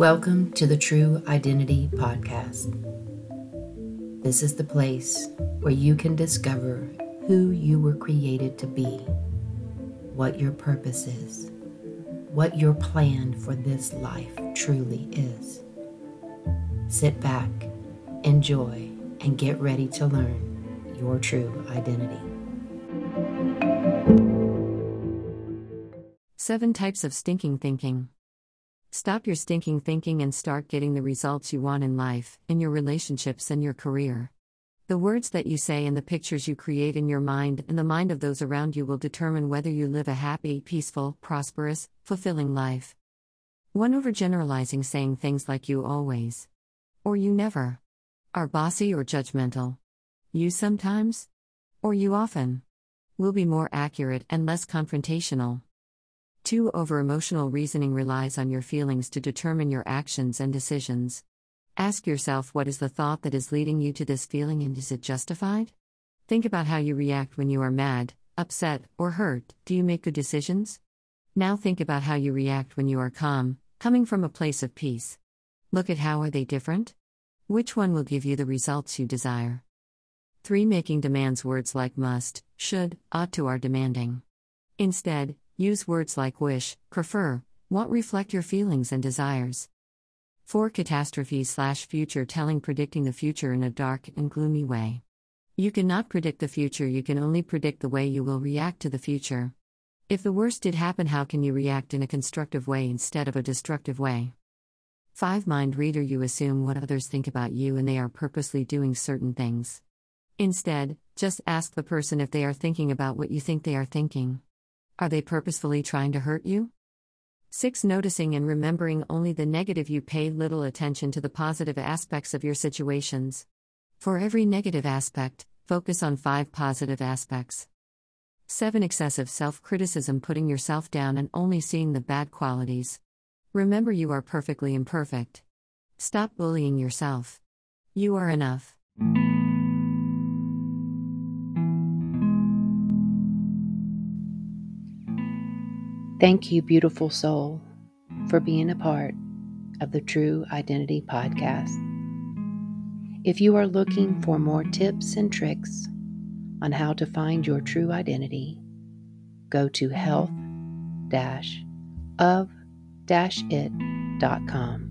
Welcome to the True Identity Podcast. This is the place where you can discover who you were created to be, what your purpose is, what your plan for this life truly is. Sit back, enjoy, and get ready to learn your true identity. Seven types of stinking thinking. Stop your stinking thinking and start getting the results you want in life, in your relationships, and your career. The words that you say and the pictures you create in your mind and the mind of those around you will determine whether you live a happy, peaceful, prosperous, fulfilling life. One overgeneralizing saying things like you always or you never are bossy or judgmental. You sometimes or you often will be more accurate and less confrontational. 2. Over emotional reasoning relies on your feelings to determine your actions and decisions. Ask yourself what is the thought that is leading you to this feeling and is it justified? Think about how you react when you are mad, upset, or hurt. Do you make good decisions? Now think about how you react when you are calm, coming from a place of peace. Look at how are they different? Which one will give you the results you desire? 3. Making demands words like must, should, ought to are demanding. Instead, Use words like wish, prefer, want reflect your feelings and desires. 4. Catastrophe slash future telling predicting the future in a dark and gloomy way. You cannot predict the future, you can only predict the way you will react to the future. If the worst did happen, how can you react in a constructive way instead of a destructive way? 5. Mind reader You assume what others think about you and they are purposely doing certain things. Instead, just ask the person if they are thinking about what you think they are thinking. Are they purposefully trying to hurt you? 6. Noticing and remembering only the negative, you pay little attention to the positive aspects of your situations. For every negative aspect, focus on five positive aspects. 7. Excessive self criticism, putting yourself down and only seeing the bad qualities. Remember, you are perfectly imperfect. Stop bullying yourself. You are enough. Thank you, beautiful soul, for being a part of the True Identity Podcast. If you are looking for more tips and tricks on how to find your true identity, go to health of it.com.